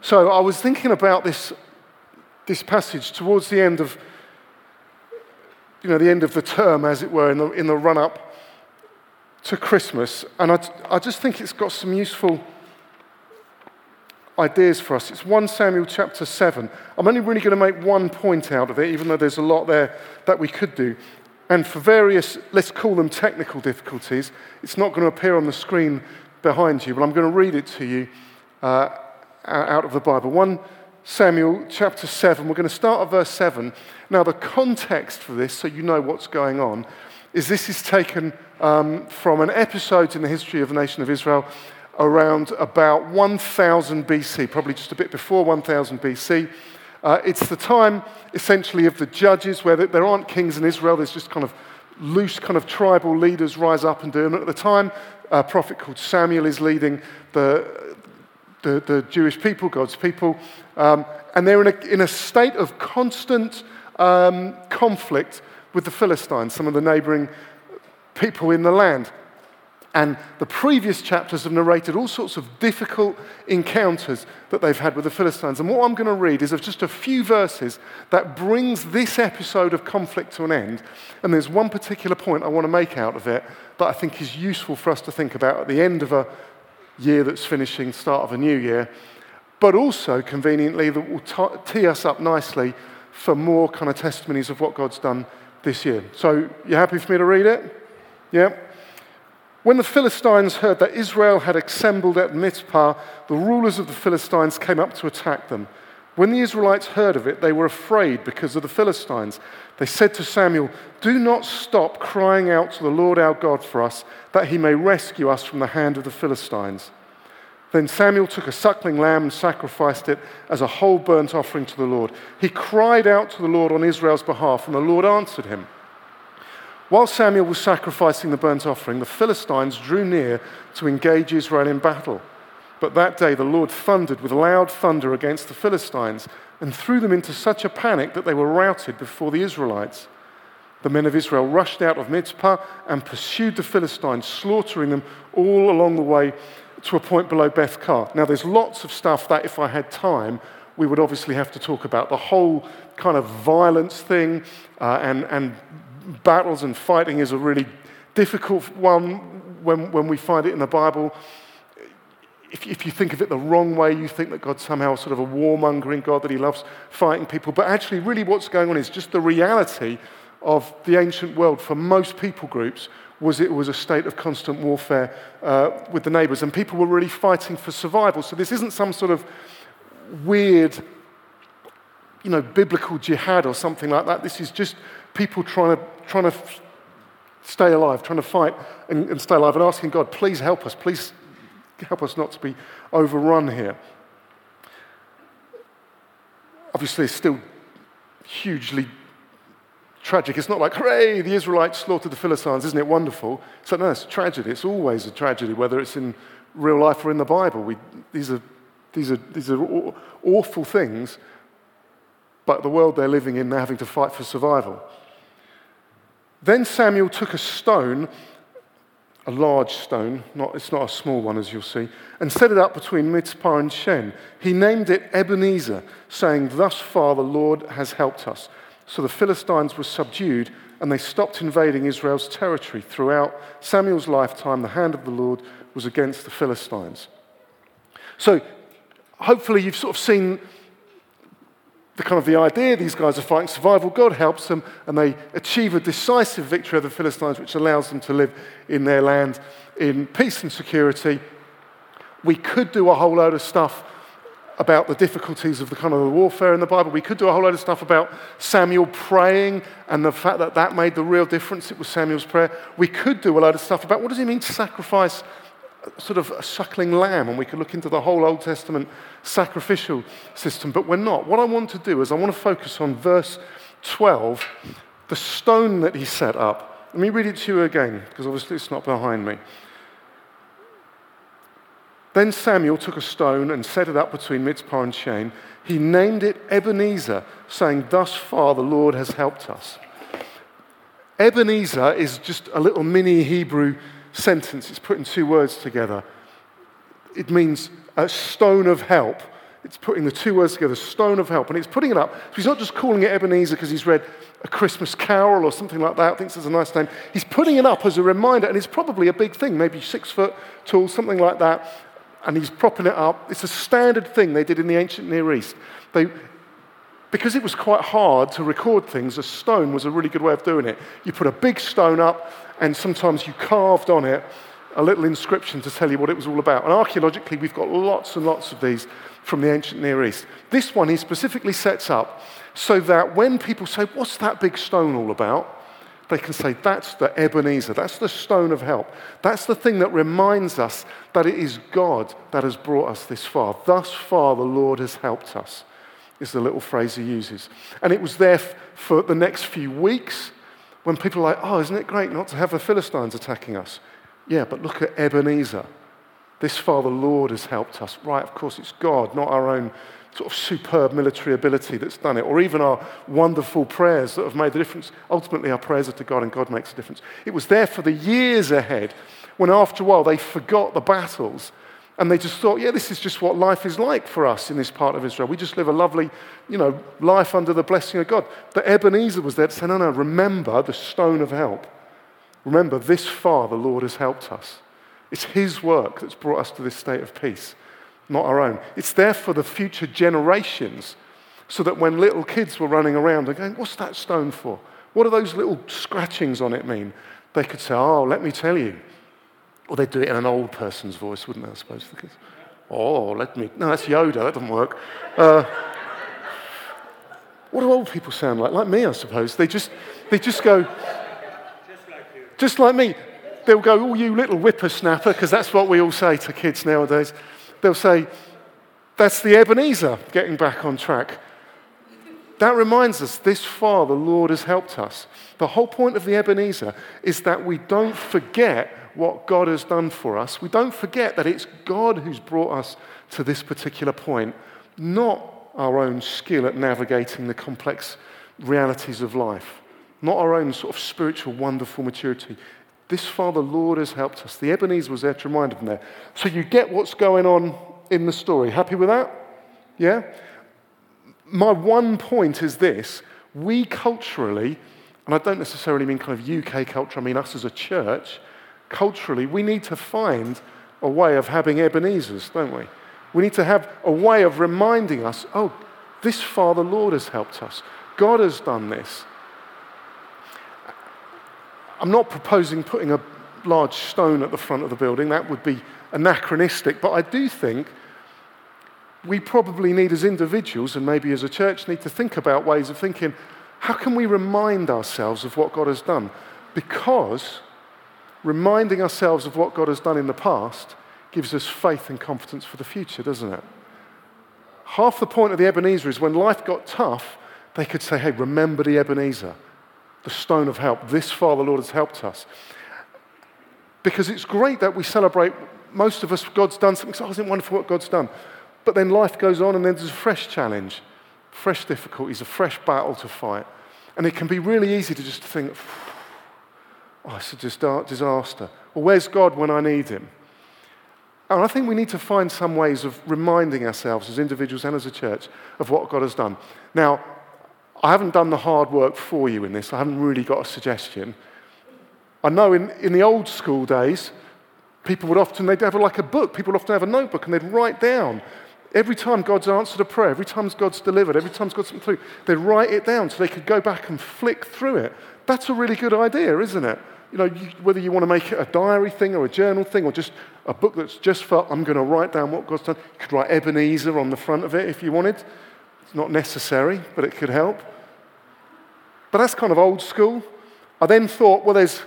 So I was thinking about this, this passage towards the end of, you know, the end of the term, as it were, in the, in the run up to Christmas. And I, I just think it's got some useful ideas for us. It's 1 Samuel chapter 7. I'm only really going to make one point out of it, even though there's a lot there that we could do. And for various, let's call them technical difficulties, it's not going to appear on the screen behind you, but I'm going to read it to you uh, out of the Bible. 1 Samuel chapter 7. We're going to start at verse 7. Now, the context for this, so you know what's going on, is this is taken um, from an episode in the history of the nation of Israel around about 1000 BC, probably just a bit before 1000 BC. Uh, it's the time, essentially, of the judges, where there aren't kings in Israel. There's just kind of loose, kind of tribal leaders rise up and do. And at the time, a prophet called Samuel is leading the, the, the Jewish people, God's people. Um, and they're in a, in a state of constant um, conflict with the Philistines, some of the neighboring people in the land. And the previous chapters have narrated all sorts of difficult encounters that they've had with the Philistines. And what I'm going to read is of just a few verses that brings this episode of conflict to an end. And there's one particular point I want to make out of it that I think is useful for us to think about at the end of a year that's finishing, start of a new year, but also conveniently that will t- tee us up nicely for more kind of testimonies of what God's done this year. So, you happy for me to read it? Yeah? When the Philistines heard that Israel had assembled at Mizpah, the rulers of the Philistines came up to attack them. When the Israelites heard of it, they were afraid because of the Philistines. They said to Samuel, Do not stop crying out to the Lord our God for us, that he may rescue us from the hand of the Philistines. Then Samuel took a suckling lamb and sacrificed it as a whole burnt offering to the Lord. He cried out to the Lord on Israel's behalf, and the Lord answered him. While Samuel was sacrificing the burnt offering, the Philistines drew near to engage Israel in battle. But that day the Lord thundered with loud thunder against the Philistines and threw them into such a panic that they were routed before the Israelites. The men of Israel rushed out of Mizpah and pursued the Philistines, slaughtering them all along the way to a point below Beth Kar. Now, there's lots of stuff that, if I had time, we would obviously have to talk about. The whole kind of violence thing uh, and, and battles and fighting is a really difficult one when, when we find it in the Bible. If, if you think of it the wrong way, you think that God's somehow sort of a warmongering God, that he loves fighting people. But actually, really, what's going on is just the reality of the ancient world for most people groups was it was a state of constant warfare uh, with the neighbors, and people were really fighting for survival. So this isn't some sort of weird, you know, biblical jihad or something like that. This is just people trying to, trying to stay alive, trying to fight and, and stay alive, and asking God, please help us, please help us not to be overrun here. Obviously, it's still hugely tragic. It's not like, hooray, the Israelites slaughtered the Philistines, isn't it wonderful? No, it's tragedy. It's always a tragedy, whether it's in real life or in the Bible. We, these, are, these, are, these are awful things, but the world they're living in, they're having to fight for survival. Then Samuel took a stone, a large stone, not, it's not a small one as you'll see, and set it up between Mizpah and Shen. He named it Ebenezer, saying, Thus far the Lord has helped us. So the Philistines were subdued and they stopped invading Israel's territory. Throughout Samuel's lifetime, the hand of the Lord was against the Philistines. So hopefully you've sort of seen the kind of the idea these guys are fighting survival. God helps them, and they achieve a decisive victory over the Philistines, which allows them to live in their land in peace and security. We could do a whole load of stuff about the difficulties of the kind of the warfare in the Bible. We could do a whole load of stuff about Samuel praying and the fact that that made the real difference. It was Samuel's prayer. We could do a load of stuff about what does it mean to sacrifice sort of a suckling lamb, and we could look into the whole Old Testament sacrificial system, but we're not. What I want to do is I want to focus on verse 12, the stone that he set up. Let me read it to you again, because obviously it's not behind me. Then Samuel took a stone and set it up between Mizpah and Shen. He named it Ebenezer, saying, Thus far the Lord has helped us. Ebenezer is just a little mini Hebrew sentence. It's putting two words together. It means a stone of help. It's putting the two words together, stone of help. And it's putting it up. So he's not just calling it Ebenezer because he's read a Christmas carol or something like that, thinks it's a nice name. He's putting it up as a reminder, and it's probably a big thing, maybe six foot tall, something like that. And he's propping it up. It's a standard thing they did in the ancient Near East. They, because it was quite hard to record things, a stone was a really good way of doing it. You put a big stone up, and sometimes you carved on it a little inscription to tell you what it was all about. And archaeologically, we've got lots and lots of these from the ancient Near East. This one he specifically sets up so that when people say, What's that big stone all about? they can say, That's the Ebenezer, that's the stone of help. That's the thing that reminds us that it is God that has brought us this far. Thus far, the Lord has helped us, is the little phrase he uses. And it was there f- for the next few weeks when people are like, Oh, isn't it great not to have the Philistines attacking us? Yeah, but look at Ebenezer. This far, the Lord has helped us. Right, of course, it's God, not our own sort of superb military ability that's done it, or even our wonderful prayers that have made the difference. Ultimately, our prayers are to God, and God makes a difference. It was there for the years ahead when, after a while, they forgot the battles and they just thought, yeah, this is just what life is like for us in this part of Israel. We just live a lovely, you know, life under the blessing of God. The Ebenezer was there to say, no, no, remember the stone of help. Remember, this far the Lord has helped us. It's His work that's brought us to this state of peace, not our own. It's there for the future generations so that when little kids were running around and going, What's that stone for? What do those little scratchings on it mean? They could say, Oh, let me tell you. Or they'd do it in an old person's voice, wouldn't they, I suppose? Kids? Oh, let me. No, that's Yoda. That doesn't work. Uh, what do old people sound like? Like me, I suppose. They just, they just go, just like me. They'll go, Oh, you little whippersnapper, because that's what we all say to kids nowadays. They'll say, That's the Ebenezer getting back on track. That reminds us this far the Lord has helped us. The whole point of the Ebenezer is that we don't forget what God has done for us. We don't forget that it's God who's brought us to this particular point, not our own skill at navigating the complex realities of life not our own sort of spiritual, wonderful maturity. This far, the Lord has helped us. The Ebenezer was there to remind them there. So you get what's going on in the story. Happy with that? Yeah? My one point is this we culturally, and I don't necessarily mean kind of UK culture, I mean us as a church, culturally, we need to find a way of having Ebenezers, don't we? We need to have a way of reminding us oh, this far the Lord has helped us. God has done this. I'm not proposing putting a large stone at the front of the building, that would be anachronistic, but I do think we probably need, as individuals and maybe as a church, need to think about ways of thinking how can we remind ourselves of what God has done? Because reminding ourselves of what God has done in the past gives us faith and confidence for the future, doesn't it? Half the point of the Ebenezer is when life got tough, they could say, hey, remember the Ebenezer the stone of help. This far, the Lord has helped us. Because it's great that we celebrate, most of us, God's done something. So, oh, isn't it wonderful what God's done? But then life goes on, and then there's a fresh challenge, fresh difficulties, a fresh battle to fight. And it can be really easy to just think, oh, it's a disaster. Well, where's God when I need him? And I think we need to find some ways of reminding ourselves as individuals and as a church of what God has done. Now, I haven't done the hard work for you in this. I haven't really got a suggestion. I know in, in the old school days, people would often, they'd have like a book. People would often have a notebook and they'd write down every time God's answered a prayer, every time God's delivered, every time God's something through, they'd write it down so they could go back and flick through it. That's a really good idea, isn't it? You know, whether you want to make it a diary thing or a journal thing or just a book that's just for, I'm going to write down what God's done. You could write Ebenezer on the front of it if you wanted. It's not necessary, but it could help. But that's kind of old school. I then thought, well, there's,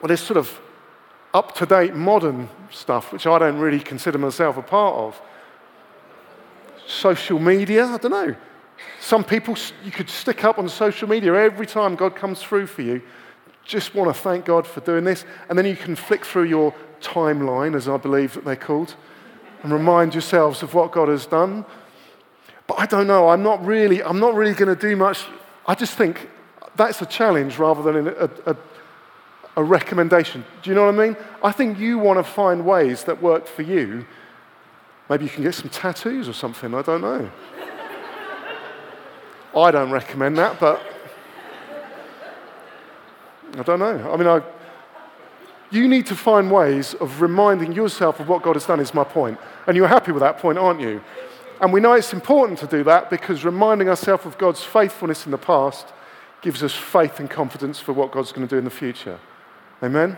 well, there's sort of up to date modern stuff, which I don't really consider myself a part of. Social media, I don't know. Some people you could stick up on social media every time God comes through for you. Just want to thank God for doing this. And then you can flick through your timeline, as I believe that they're called, and remind yourselves of what God has done. But I don't know. I'm not really, I'm not really going to do much. I just think that's a challenge rather than a, a, a, recommendation. Do you know what I mean? I think you want to find ways that work for you Maybe you can get some tattoos or something, I don't know. I don't recommend that, but I don't know. I mean, I, you need to find ways of reminding yourself of what God has done, is my point. And you're happy with that point, aren't you? And we know it's important to do that because reminding ourselves of God's faithfulness in the past gives us faith and confidence for what God's going to do in the future. Amen?